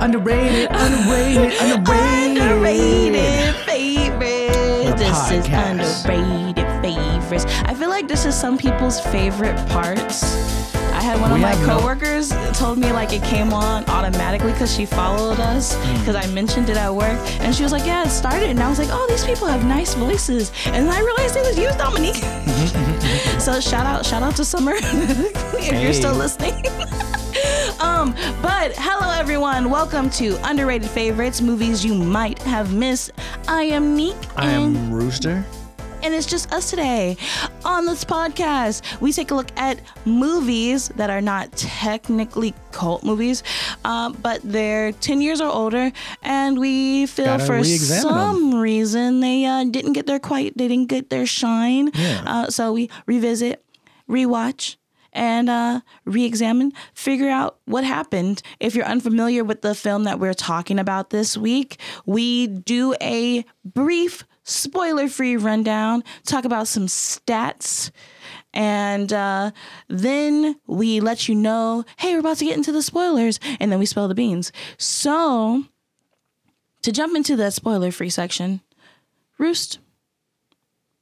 Underrated, underrated, underrated. Underrated favorites. This is podcast. underrated favorites. I feel like this is some people's favorite parts. I had one We of my have no- coworkers told me like it came on automatically because she followed us hmm. because I mentioned it at work and she was like, "Yeah, it started." And I was like, "Oh, these people have nice voices," and then I realized it was you, Dominique. so shout out, shout out to Summer if you're still listening. Um, but hello everyone, welcome to Underrated Favorites, movies you might have missed. I am Neek, I am Rooster. and it's just us today. On this podcast, we take a look at movies that are not technically cult movies, uh, but they're 10 years or older, and we feel Gotta for some reason they uh, didn't get their quite, they didn't get their shine. Yeah. Uh, so we revisit, rewatch, and uh, re-examine, figure out what happened. If you're unfamiliar with the film that we're talking about this week, we do a brief spoiler-free rundown, talk about some stats, and uh, then we let you know, hey, we're about to get into the spoilers, and then we spill the beans. So to jump into that spoiler-free section, Roost,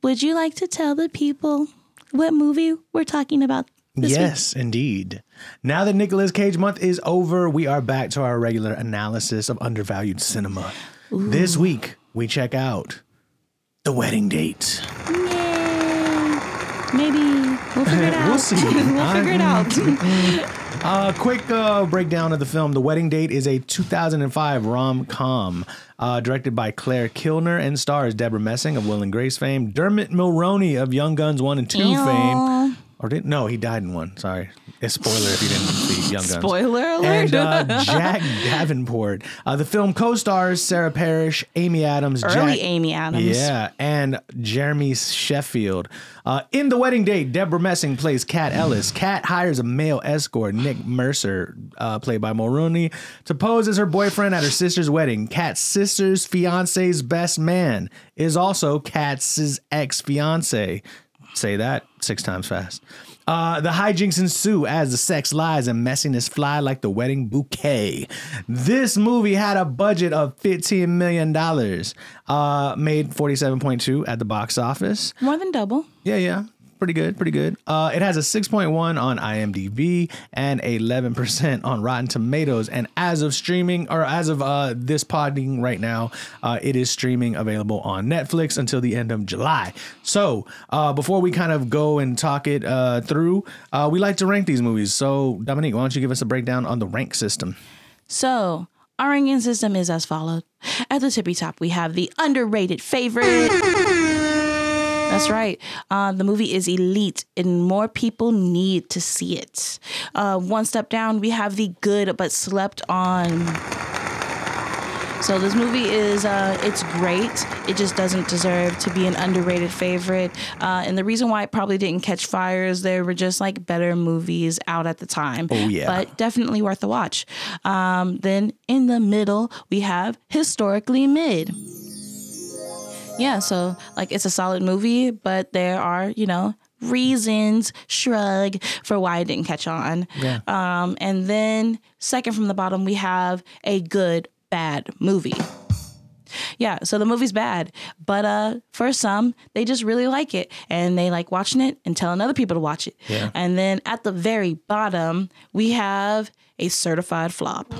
would you like to tell the people what movie we're talking about this week? yes, indeed. Now that Nicolas Cage month is over, we are back to our regular analysis of undervalued cinema. This week, we check out The Wedding Date. Yay. Maybe we'll figure it out. We'll see. we'll figure it out. A quick uh, breakdown of the film. The Wedding Date is a 2005 rom com uh, directed by Claire Kilner and stars Deborah Messing of Will and Grace fame, Dermot Mulroney of Young Guns 1 and 2 Ew. fame. Or didn't? no, he died in one. Sorry. It's spoiler if you didn't see Young Guns. Spoiler alert. And uh, Jack Davenport. Uh, the film co-stars Sarah Parish, Amy Adams, Early Jack, Amy Adams. yeah, and Jeremy Sheffield. Uh, in the wedding date, Deborah Messing plays Kat Ellis. Kat hires a male escort, Nick Mercer, uh, played by Mulroney, to pose as her boyfriend at her sister's wedding. Kat's sister's fiance's best man is also Kat's ex fiance. Say that six times fast. Uh, the hijinks ensue as the sex lies and messiness fly like the wedding bouquet. This movie had a budget of $15 million, uh, made 47.2 at the box office. More than double. Yeah, yeah. Pretty good, pretty good. Uh, it has a 6.1 on IMDb and 11% on Rotten Tomatoes. And as of streaming, or as of uh, this podding right now, uh, it is streaming available on Netflix until the end of July. So uh, before we kind of go and talk it uh, through, uh, we like to rank these movies. So Dominique, why don't you give us a breakdown on the rank system? So our ranking system is as followed. At the tippy top, we have the underrated favorite. That's right. Uh, the movie is elite, and more people need to see it. Uh, one step down, we have the good but slept on. So this movie is uh, it's great. It just doesn't deserve to be an underrated favorite. Uh, and the reason why it probably didn't catch fire is there were just like better movies out at the time. Oh, yeah. But definitely worth a watch. Um, then in the middle we have historically mid. Yeah, so like it's a solid movie, but there are you know reasons shrug for why it didn't catch on. Yeah. Um, and then second from the bottom, we have a good bad movie. Yeah, so the movie's bad, but uh, for some, they just really like it and they like watching it and telling other people to watch it. Yeah. And then at the very bottom, we have a certified flop.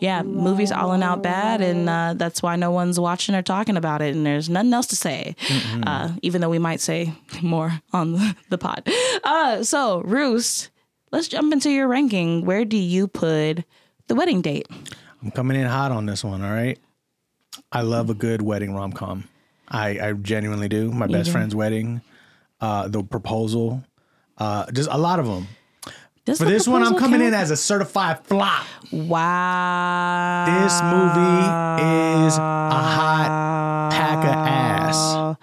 Yeah, movie's all and out bad, and uh, that's why no one's watching or talking about it, and there's nothing else to say, uh, even though we might say more on the, the pod. Uh, so, Roost, let's jump into your ranking. Where do you put the wedding date? I'm coming in hot on this one, all right? I love a good wedding rom com. I, I genuinely do. My best friend's wedding, uh, the proposal, uh, just a lot of them. Does For the this one, I'm proposal coming in count? as a certified flop. Wow. This movie is a hot pack of ass.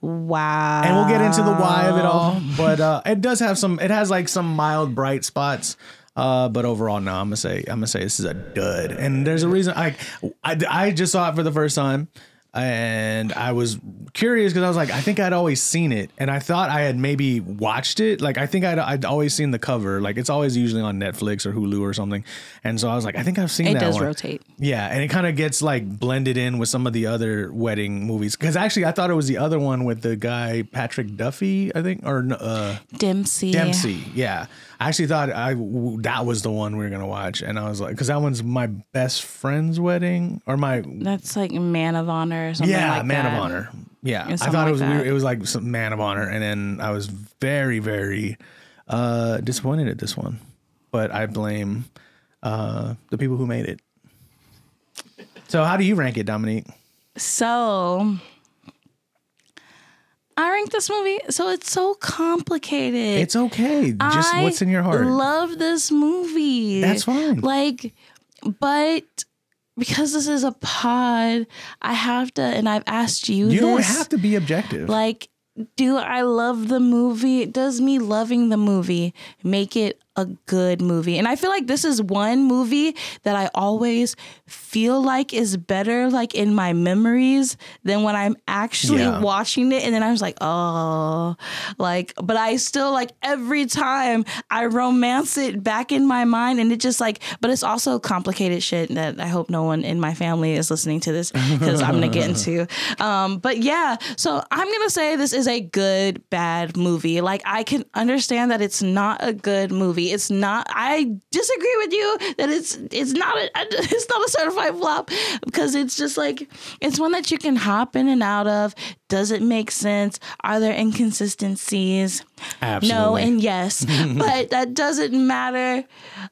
Wow. And we'll get into the why of it all, but uh, it does have some. It has like some mild bright spots. Uh, but overall, no, I'm gonna say I'm gonna say this is a dud. And there's a reason. I I, I just saw it for the first time. and I was curious because I was like, I think I'd always seen it, and I thought I had maybe watched it. Like I think I'd, I'd always seen the cover. Like it's always usually on Netflix or Hulu or something. And so I was like, I think I've seen It that does one. rotate. Yeah, and it kind of gets like blended in with some of the other wedding movies. Because actually, I thought it was the other one with the guy Patrick Duffy, I think, or uh, Dempsey. Dempsey. Yeah, I actually thought I that was the one we were gonna watch, and I was like, because that one's my best friend's wedding, or my That's like Man of Honor or something yeah, like Man that. of Honor. Yeah, I thought it was weird. It was like some Man of Honor, and then I was very, very uh, disappointed at this one. But I blame uh, the people who made it. So, how do you rank it, Dominique? So I rank this movie. So it's so complicated. It's okay. Just I what's in your heart. Love this movie. That's fine. Like, but because this is a pod, I have to, and I've asked you. you don't have to be objective. Like, do I love the movie? Does me loving the movie make it a good movie? And I feel like this is one movie that I always feel like is better, like in my memories, than when I'm actually Yeah. watching it. And then I was like, oh, like, but I still like every time I romance it back in my mind. And it just like, but it's also complicated shit that I hope no one in my family is listening to this because I'm going to get into. Um, but yeah, so I'm going to say this is a good, bad movie. Like, I can understand that it's not a good movie. It's not, I disagree with you that it's, it's not, a, it's not a certified flop because it's just like, it's one that you can hop in and out of. Does it make sense? Are there inconsistencies? Absolutely. No and yes, but that doesn't matter.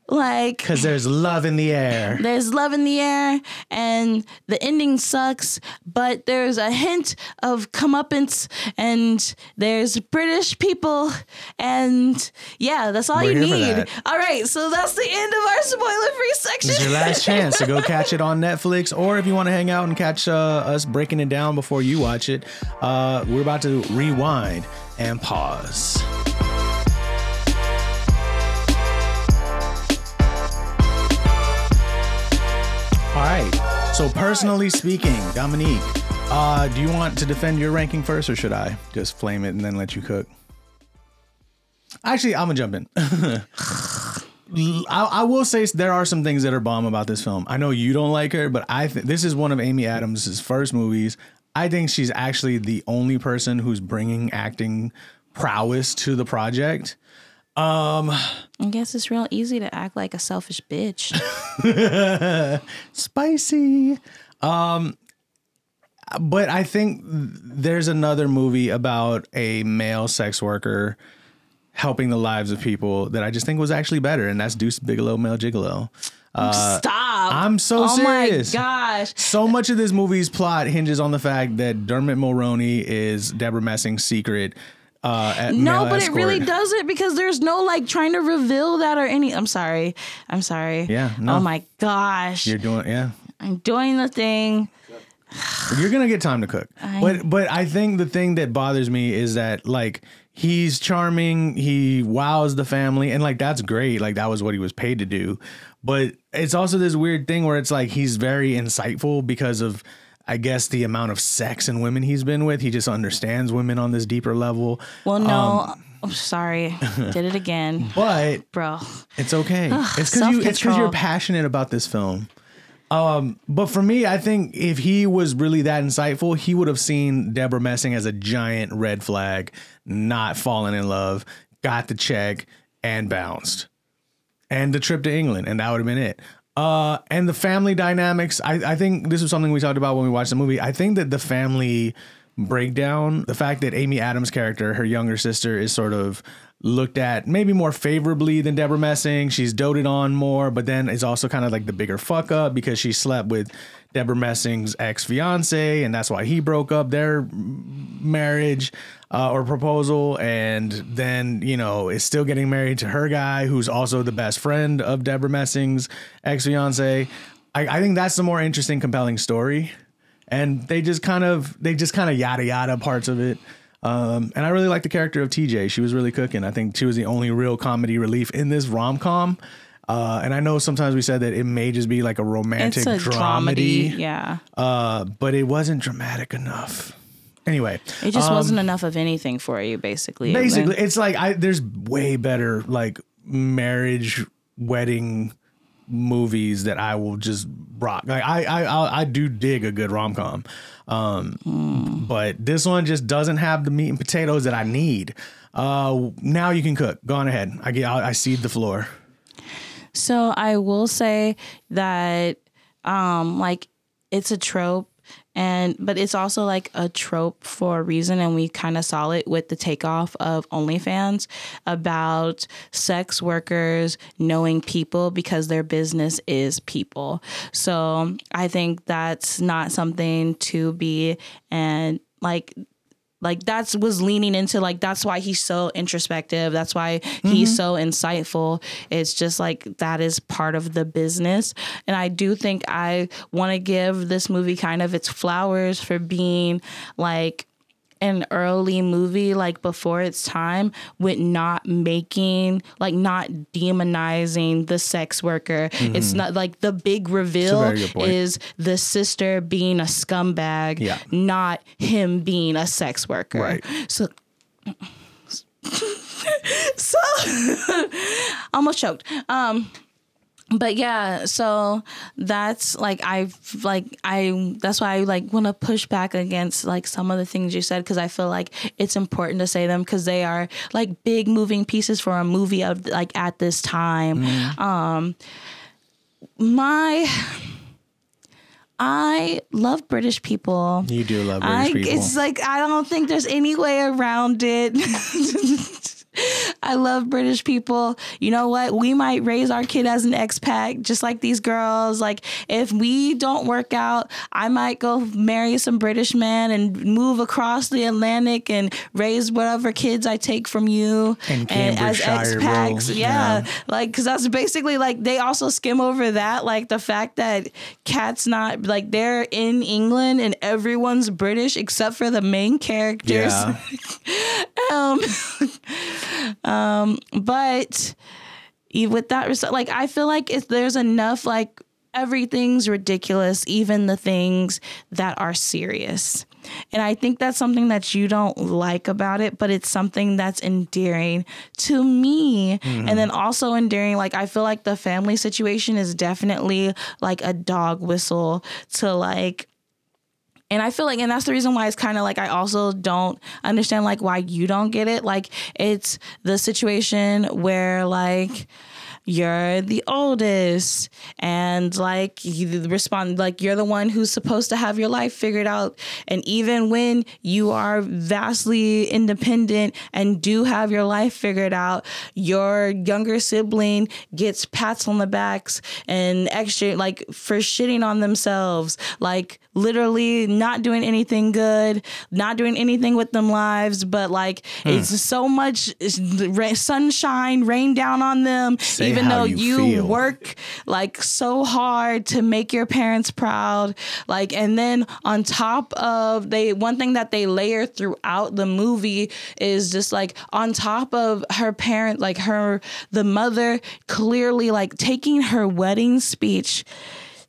Like, Because there's love in the air. there's love in the air and the ending sucks, but there's a hint of comeuppance and there's British people and yeah, that's all We're you need. All right, so that's the end of our spoiler free section. This is your last chance to go catch it on Netflix, or if you want to hang out and catch uh, us breaking it down before you watch it, uh, we're about to rewind and pause. All right. So, personally speaking, Dominique, uh, do you want to defend your ranking first, or should I just flame it and then let you cook? Actually, I'm gonna jump in. I, I will say there are some things that are bomb about this film. I know you don't like her, but I think this is one of Amy Adams' first movies. I think she's actually the only person who's bringing acting prowess to the project. Um, I guess it's real easy to act like a selfish bitch. Spicy. Um, but I think there's another movie about a male sex worker helping the lives of people that I just think was actually better, and that's Deuce Bigalow, Male Gigolo. Stop. I'm so oh serious. Oh my gosh. So much of this movie's plot hinges on the fact that Dermot Mulroney is Deborah Messing's secret. Uh, at No, but it really doesn't because there's no like trying to reveal that or any. I'm sorry. I'm sorry. Yeah, no. Oh my gosh. You're doing, yeah. I'm doing the thing. You're gonna get time to cook. I- but but I think the thing that bothers me is that like he's charming, he wows the family, and like that's great. Like that was what he was paid to do. But it's also this weird thing where it's like he's very insightful because of I guess the amount of sex and women he's been with. He just understands women on this deeper level. Well, no. Um, I'm sorry. Did it again. But Bro. It's okay. it's because you. It's because you're passionate about this film. Um, but for me, I think if he was really that insightful, he would have seen Deborah Messing as a giant red flag, not falling in love, got the check, and bounced, and the trip to England, and that would have been it. Uh, and the family dynamics. I, I think this was something we talked about when we watched the movie. I think that the family breakdown, the fact that Amy Adams' character, her younger sister, is sort of looked at maybe more favorably than Deborah Messing. She's doted on more, but then is also kind of like the bigger fuck up because she slept with Deborah Messing's ex fiance, and that's why he broke up their marriage uh, or proposal. And then, you know, is still getting married to her guy who's also the best friend of Deborah Messing's ex fiance. I, I think that's the more interesting, compelling story and they just kind of they just kind of yada yada parts of it. Um, and I really like the character of TJ. She was really cooking. I think she was the only real comedy relief in this rom com. Uh, and I know sometimes we said that it may just be like a romantic drama. It's a dramedy, dramedy. Yeah. uh, but it wasn't dramatic enough. Anyway, It just wasn't enough of anything for you, basically. Um, basically, it's like I there's way better like marriage wedding movies that I will just rock. Like I I I, I do dig a good rom com, um, Hmm. but this one just doesn't have the meat and potatoes that I need. Uh, now you can cook. Go on ahead. I get. I, cede the floor. So I will say that um like it's a trope and but it's also like a trope for a reason and we kind of saw it with the takeoff of OnlyFans about sex workers knowing people because their business is people. So I think that's not something to be and like like that's was leaning into like that's why he's so introspective. That's why he's mm-hmm. so insightful. It's just like that is part of the business. And i do think i want to give this movie kind of its flowers for being like an early movie like before its time with not making like not demonizing the sex worker it's not like the big reveal very good point. is the sister being a scumbag Yeah. not him being a sex worker Right. so so almost choked um but yeah so that's like i like i that's why i like want to push back against like some of the things you said because i feel like it's important to say them because they are like big moving pieces for a movie of like at this time um my i love british people You do love British I, people. It's like I don't think there's any way around it. I love British people. You know what? We might raise our kid as an expat, just like these girls. Like, if we don't work out, I might go marry some British man and move across the Atlantic and raise whatever kids I take from you. In and as expats, yeah. Yeah. Like, because that's basically like they also skim over that, like the fact that Kat's not like they're in England and everyone's British except for the main characters. yeah. Um, um, but with that, like I feel like if there's enough, like everything's ridiculous, even the things that are serious. And I think that's something that you don't like about it, but it's something that's endearing to me. And then also endearing, like, I feel like the family situation is definitely like a dog whistle to like, and I feel like, and that's the reason why it's kind of like I also don't understand like why you don't get it. Like it's the situation where like you're the oldest and like you respond like you're the one who's supposed to have your life figured out. And even when you are vastly independent and do have your life figured out your younger sibling gets pats on the backs and extra like for shitting on themselves like literally not doing anything good not doing anything with them lives but like hmm. it's so much sunshine rain down on them Say even though you feel. work like so hard to make your parents proud like and then on top of they one thing that they layer throughout the movie is just like on top of her parent like her the mother clearly like taking her wedding speech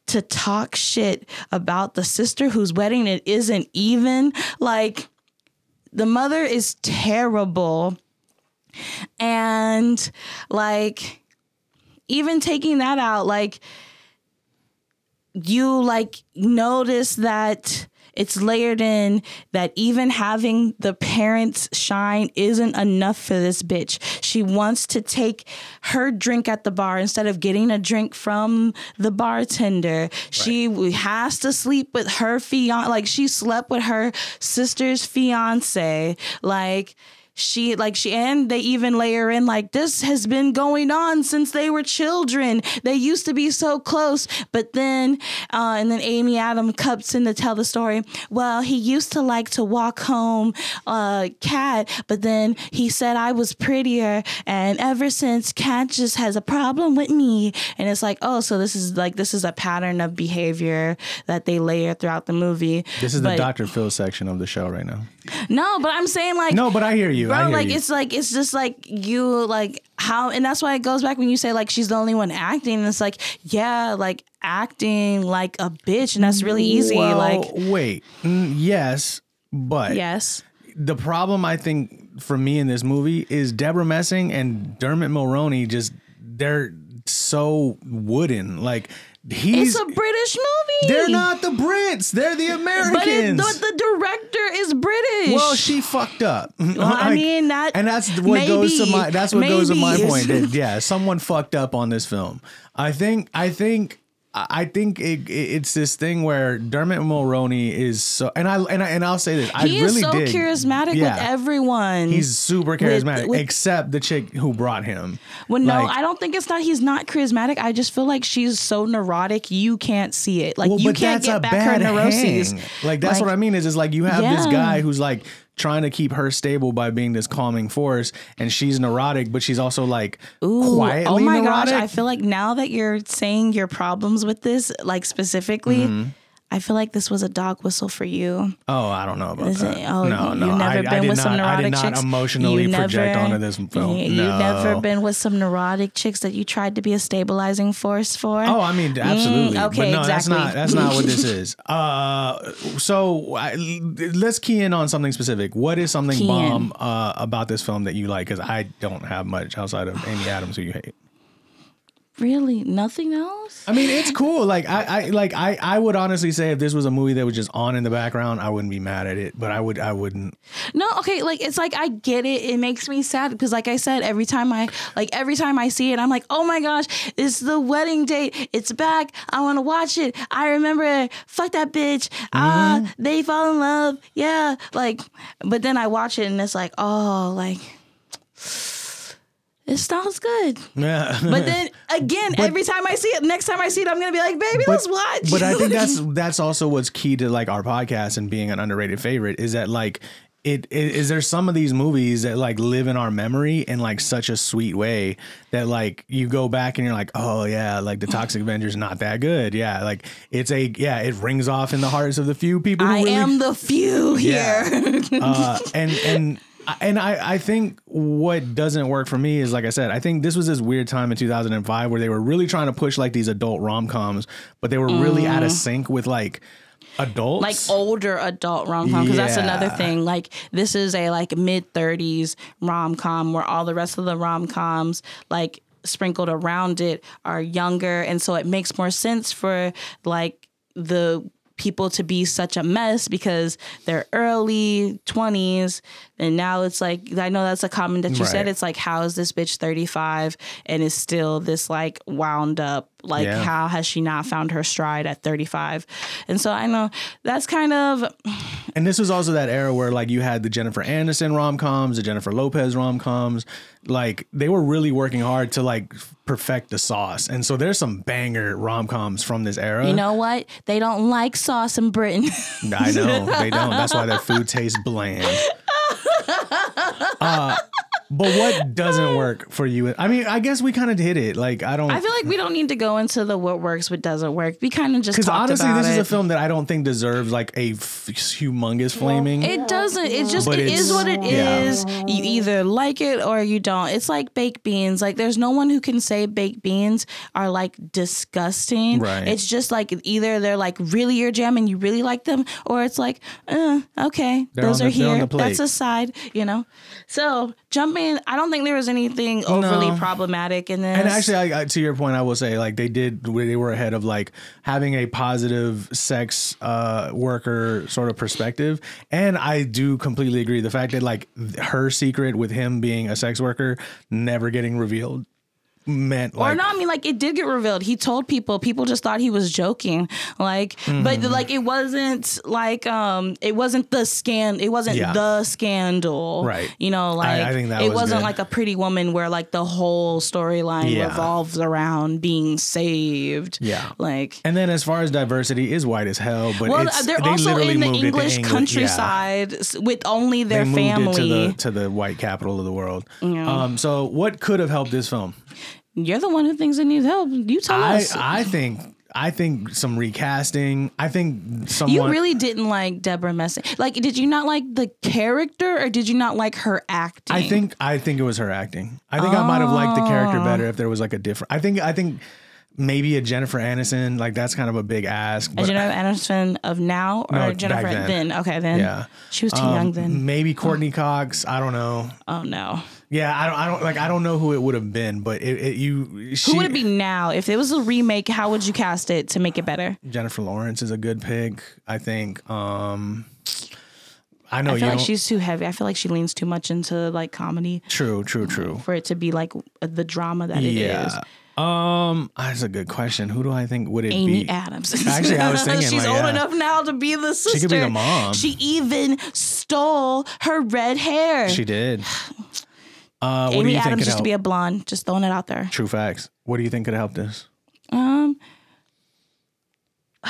to talk shit about the sister whose wedding it isn't even like the mother is terrible and like even taking that out like you like notice that it's layered in that even having the parents shine isn't enough for this bitch. She wants to take her drink at the bar instead of getting a drink from the bartender. She has to sleep with her fiance. Like she slept with her sister's fiance. Like she like she and they even layer in like this has been going on since they were children they used to be so close but then uh, and then amy adam cups in to tell the story well he used to like to walk home uh Kat but then he said i was prettier and ever since Kat just has a problem with me and it's like oh so this is like this is a pattern of behavior that they layer throughout the movie This is the Dr. Phil section of the show right now. no but i'm saying like No, but I hear you. I bro like you. it's like it's just like you like how and that's why it goes back when you say like she's the only one acting. And it's like, yeah, like acting like a bitch, and that's really easy. Well, like wait, mm, yes, but yes. the problem I think for me in this movie is Deborah Messing and Dermot Mulroney just they're so wooden. Like he's It's a British movie. they're not the Brits. They're the Americans. But it, the, the director is British. well, she fucked up. I mean, that- and that's what goes to my that's what goes to my point. That, yeah, someone fucked up on this film. I think I think I think it, it- it's this thing where Dermot Mulroney is so, and I and I and I'll say this, I he really is so dig. charismatic Yeah. with everyone. He's super charismatic, with- except the chick who brought him. well, no, Like- I don't think it's not. He's not charismatic. I just feel like she's so neurotic, you can't see it. Like Well, you can't get back her neuroses. hang. Like that's Like, what I mean. Is is like you have this guy who's like trying to keep her stable by being this calming force, and she's neurotic, but she's also like Ooh, quietly oh my neurotic. gosh! I feel like now that you're saying your problems with this, like specifically, Mm-hmm. I feel like this was a dog whistle for you. Oh, I don't know about Is that. oh, no, no, you've never I, been I did with not, some I neurotic did not chicks. emotionally You project never- onto this film. You, no. You've never been with some neurotic chicks that you tried to be a stabilizing force for. Oh, I mean, absolutely. Mm, okay, but no, that's exactly. not that's not what this is. Uh, so I, let's key in on something specific. What is something Key bomb uh, about this film that you like? Because I don't have much outside of Amy Adams, who you hate. Really, nothing else. I mean, it's cool. Like I, I like I, I would honestly say if this was a movie that was just on in the background, I wouldn't be mad at it. But I would, I wouldn't. No, okay, like it's like I get it. It makes me sad because, like I said, every time I like every time I see it, I'm like, oh my gosh, it's the wedding date. It's back. I want to watch it. I remember. it. Fuck that bitch. Ah, Mm-hmm. they fall in love. Yeah, like, but then I watch it and it's like, oh, like. It sounds good, Yeah. but then again, every time I see it, next time I see it, I'm gonna be like, "Baby, let's watch." But I think that's that's also what's key to like our podcast and being an underrated favorite is that like it, it is there some of these movies that like live in our memory in like such a sweet way that like you go back and you're like oh yeah like the Toxic Avenger's not that good yeah like it's a yeah it rings off in the hearts of the few people who I really am the few Yeah. here. uh, and and and I, I think what doesn't work for me is like I said, I think this was this weird time in 2005 where they were really trying to push like these adult rom coms, but they were really out of mm. sync with like adults. like older adult rom com because that's another thing. Like this is a like mid thirties rom com where all the rest of the rom coms like sprinkled around it are younger, and so it makes more sense for like the people to be such a mess because they're early 20s and now it's like i know that's a comment that you said. It's like how is this bitch 35 and is still this like wound up? Like Yeah. how has she not found her stride at 35 and so i know that's kind of and this was also that era where like you had the Jennifer Aniston rom coms, the Jennifer Lopez rom coms. Like they were really working hard to like perfect the sauce. And so there's some banger rom coms from this era. you know what they don't like sauce in britain I know they don't. That's why their food tastes bland. Uh, but what doesn't work for you? I mean, I guess we kind of hit it. Like I don't. i feel like we don't need to go into the what works what doesn't work we kind of just because honestly, about this is a film that I don't think deserves like a f- humongous flaming. It doesn't. It just it's- is what it is. yeah. You either like it or you don't. It's like baked beans. Like there's no one who can say baked beans are like disgusting. Right. It's just like either they're like really your jam and you really like them, or it's like, uh, okay, They're those are the- here. That's a side, you know. So jumping, I don't think there was anything overly No. problematic in this. And actually, I, I, to your point, I will say like they did. They were ahead of like having a positive sex uh, worker sort of perspective. And I do completely agree. The fact that like her secret with him being a sex worker never getting revealed meant or like no, I mean, like it did get revealed. He told people. People just thought he was joking. Like, Mm-hmm. but like it wasn't like um, it wasn't the scan. It wasn't Yeah. the scandal. Right. You know, like I think that it was wasn't good. like a Pretty Woman where like the whole storyline Yeah. revolves around being saved. Yeah. Like. And then as far as diversity is white as hell, but Well, it's, they're they also literally in the to English countryside s- with only their They family. to the to the white capital of the world. Um, so what could have helped this film? You're the one who thinks it needs help. You tell I us. I think I think some recasting. I think someone. You really didn't like Deborah Messing. Like, did you not like the character, or did you not like her acting? I think I think it was her acting. I think I might have liked the character Oh. better if there was like a different. I think I think maybe a Jennifer Aniston like that's kind of a big ask. A Jennifer Aniston of now, or No, Jennifer then. Okay, then. Yeah. She was too um, young then. maybe Courteney Cox. I don't know. Oh no. Yeah, I don't. I don't like. I don't know who it would have been, but it, it you. She, Who would it be now? If it was a remake, how would you cast it to make it better? Jennifer Lawrence is a good pick. I think. Um, I know I you feel like she's too heavy. I feel like she leans too much into like comedy True. True. True. for it to be like the drama that it is. Um, that's a good question. Who do I think would it Amy be? Amy Adams. Actually, I was thinking, she's like, old yeah. enough now to be the sister. She could be the mom. She even stole her red hair. She did. Uh, Amy Adams used to be a blonde. Just throwing it out there. True facts. What do you think could help this? Um.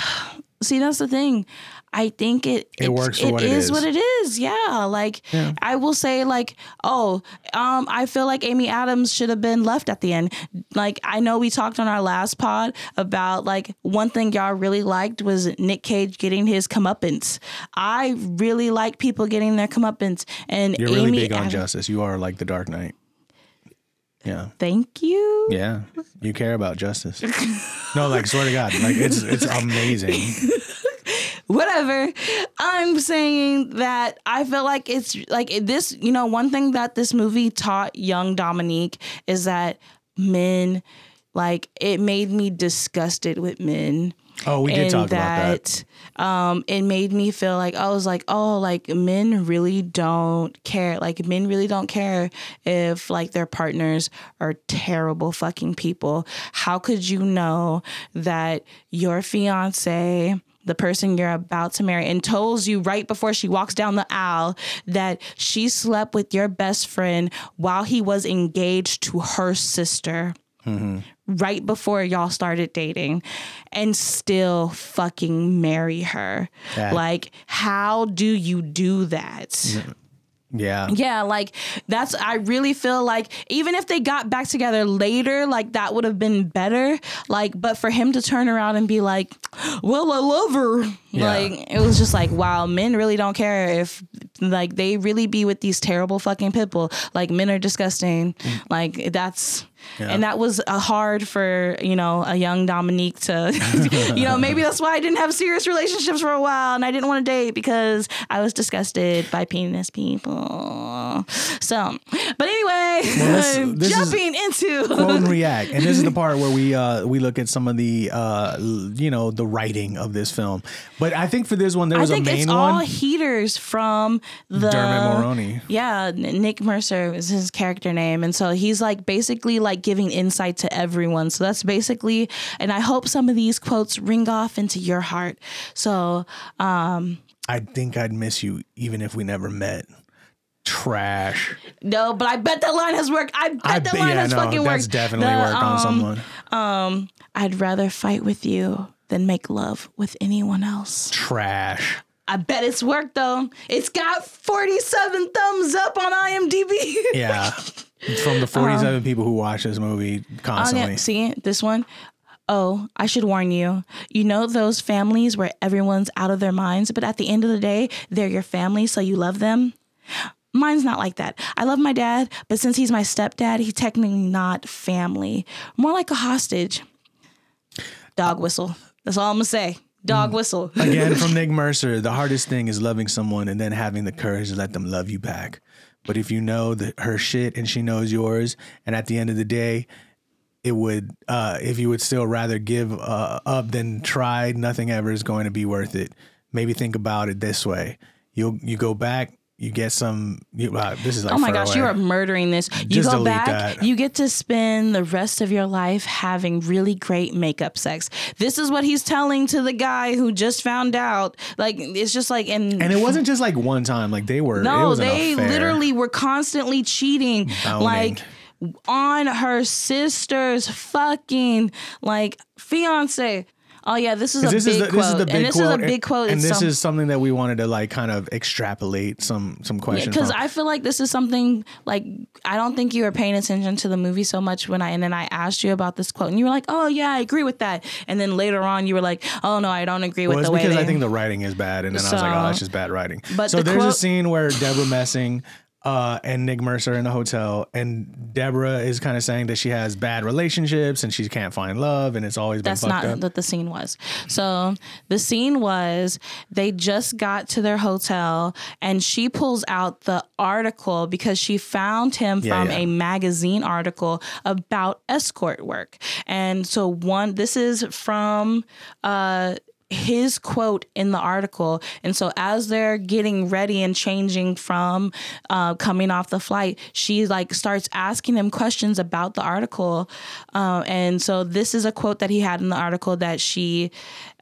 See, that's the thing. I think it It works for it what it is what it is. Yeah, like I will say, like, oh, um, I feel like Amy Adams should have been left at the end. Like I know we talked on our last pod about like one thing y'all really liked was Nick Cage getting his comeuppance. I really like people getting their comeuppance, and You're really Amy big on Adams- justice. You are like the Dark Knight. Yeah. Thank you. Yeah. You care about justice. no, like swear to God. Like it's it's amazing. whatever. I'm saying that I feel like it's like this, you know, one thing that this movie taught young Dominique is that men, like, it made me disgusted with men. Oh, we did talk about that. um it made me feel like I was like, oh, like men really don't care. Like men really don't care if like their partners are terrible fucking people. How could you know that your fiance the person you're about to marry and tells you right before she walks down the aisle that she slept with your best friend while he was engaged to her sister mm-hmm. right before y'all started dating and still fucking marry her. That- Like, how do you do that? Mm-hmm. Yeah. Yeah, like that's I really feel like even if they got back together later, like that would have been better. Like, but for him to turn around and be like, Well, I love her. Yeah. Like it was just like, wow, men really don't care if like they really be with these terrible fucking people. Like men are disgusting. Like that's Yeah. and that was uh, hard for you know a young Dominique to, you know, maybe that's why I didn't have serious relationships for a while and I didn't want to date because I was disgusted by penis people. So, but anyway, this- this is- jumping into quote and react and this is the part where we uh we look at some of the uh you know the writing of this film but i think for this one there was a main it's all one heaters from the Dermot Mulroney. Yeah, Nick Mercer is his character name, and so he's like basically like giving insight to everyone. So that's basically, and I hope some of these quotes ring off into your heart. So um, i think i'd miss you even if we never met trash no, but I bet that line has worked. I bet i that line yeah has no fucking that's worked. definitely The, worked on um, someone Um, I'd rather fight with you than make love with anyone else. trash I bet it's worked though. It's got 47 thumbs up on IMDb. yeah from the 47 um, people who watch this movie constantly yeah. See this one? Oh, I should warn you. You know those families where everyone's out of their minds, but at the end of the day, they're your family, so you love them? Mine's not like that. I love my dad, but since he's my stepdad, he's technically not family. More like a hostage. Dog whistle. That's all I'm gonna say. Dog whistle. Again, from Nick Mercer, the hardest thing is loving someone and then having the courage to let them love you back. But if you know that her shit and she knows yours, and at the end of the day, it would, uh, if you would still rather give uh, up than try, nothing ever is going to be worth it. Maybe think about it this way: you you go back, you get some. You, uh, this is like Oh my gosh, away. you are murdering this. You Just go back, that. you get to spend the rest of your life having really great makeup sex. This is what he's telling to the guy who just found out. Like it's just like and, and it wasn't just like one time; like they were. it no, they literally were constantly cheating. Boning. Like on her sister's fucking like fiance. Oh yeah, this is a 'Cause big This is the, quote, this is the big and this quote, is a big quote. and this some- is something that we wanted to like kind of extrapolate some some questions. because from. I feel like this is something like I don't think you were paying attention to the movie so much when I and then I asked you about this quote and you were like, oh yeah, I agree with that, and then later on you were like, oh no, I don't agree Well, with the way because they. I think the writing is bad, and then I was like, "Oh, that's just bad writing." But so the there's a scene where Deborah Messing uh, and Nick Mercer in the hotel, and Deborah is kind of saying that she has bad relationships and she can't find love, and it's always been that's not up. what the scene was. So the scene was they just got to their hotel and she pulls out the article because she found him Yeah, from yeah. a magazine article about escort work. And so one this is from uh his quote in the article. And so as they're getting ready and changing from uh, coming off the flight, she like starts asking him questions about the article. Uh, and so this is a quote that he had in the article that she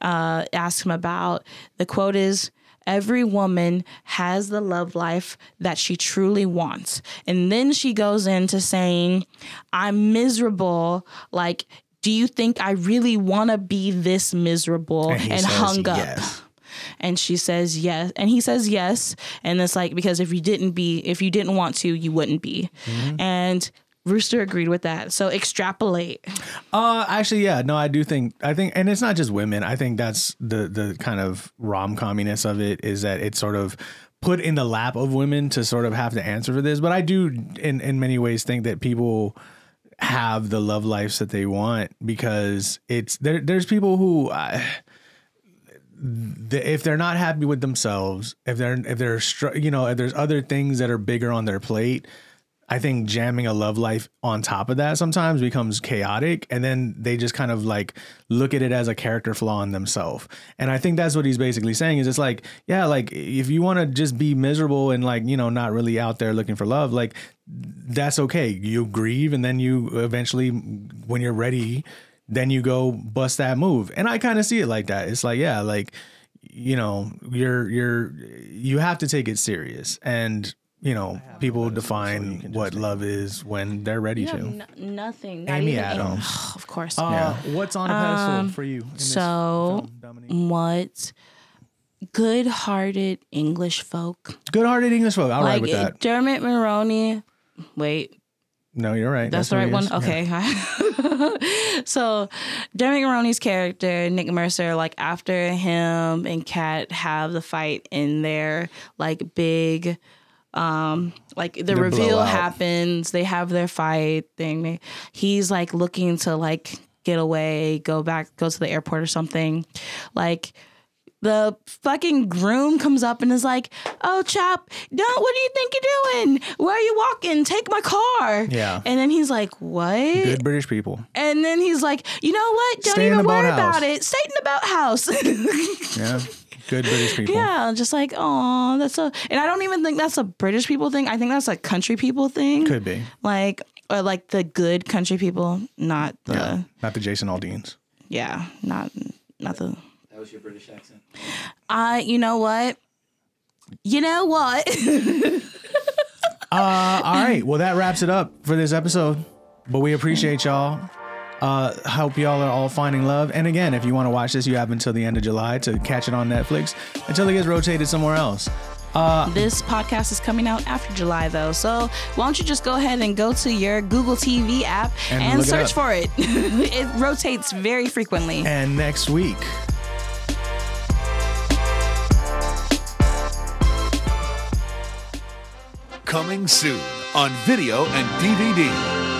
uh, asked him about. The quote is. Every woman has the love life that she truly wants. And then she goes into saying, I'm miserable. Like, do you think I really want to be this miserable? And and hung up. yes. And she says yes. And he says yes. And it's like, because if you didn't be, if you didn't want to, you wouldn't be. Mm-hmm. And Rooster agreed with that. So extrapolate. Uh, actually, yeah, no, I do think I think, and it's not just women. I think that's the the kind of rom comminess of it is that it's sort of put in the lap of women to sort of have to answer for this. But I do, in in many ways, think that people have the love lives that they want because it's there. There's people who. If they're not happy with themselves, if they're if they're you know if there's other things that are bigger on their plate, I think jamming a love life on top of that sometimes becomes chaotic, and then they just kind of like look at it as a character flaw in themselves. And I think that's what he's basically saying is it's like, yeah, like if you want to just be miserable and like you know not really out there looking for love, like that's okay. You grieve, and then you eventually, when you're ready, then you go bust that move. And I kind of see it like that. It's like, yeah, like you know, you're you're you have to take it serious and you know, people define what love is when they're ready to. n- nothing. Not Amy even Adams. of course. Uh, What's on a pedestal for you? in so- film, what good-hearted English folk good-hearted English folk. I'll ride with that. Dermot Maroney. Wait, No, you're right. That's, the right one. is. Okay. so, Dermot Maroney's character, Nick Mercer, like after him and Kat have the fight in their like big, um, like the, The reveal blowout. happens. They have their fight thing. He's like looking to like get away, go back, go to the airport or something. Like the fucking groom comes up and is like, "Oh, chap, don't. What do you think you're doing? Where are you walking? Take my car." Yeah. And then he's like, "What?" Good British people. And then he's like, "You know what? Don't Stay even worry boathouse." about it. Stay in the boathouse." Yeah. Good British people. yeah, just like, oh, that's a. And I don't even think that's a British people thing. I think that's a country people thing. Could be. Like, or like the good country people, not the. Yeah. Yeah, Not the Jason Aldeans. Yeah, not not the. That was your British accent. I. you know what? You know what? Uh, all right. Well, that wraps it up for this episode. But we appreciate y'all. Uh, hope y'all are all finding love. And again, if you want to watch this, you have until the end of July to catch it on Netflix until it gets rotated somewhere else. This podcast is coming out after July, though. So why don't you just go ahead and go to your Google TV app And and, look it search for it. it rotates very frequently. And next week, Coming soon on video and DVD.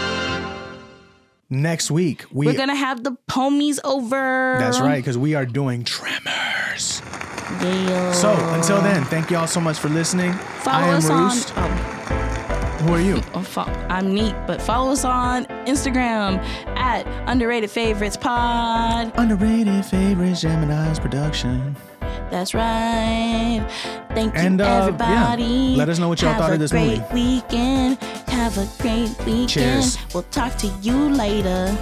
Next week, we. We're gonna have the homies over. that's right, because we are doing Tremors. Yeah. So until then, thank y'all so much for listening. follow I am us Roost. on. Who are you? Oh, oh, I'm neat, but follow us on Instagram at underrated favorites pod. Underrated Favorites Gemini's production. That's right. Thank you, And, uh, yeah, everybody. let us know what y'all Have thought of a great weekend. Have a great weekend. Cheers. We'll talk to you later.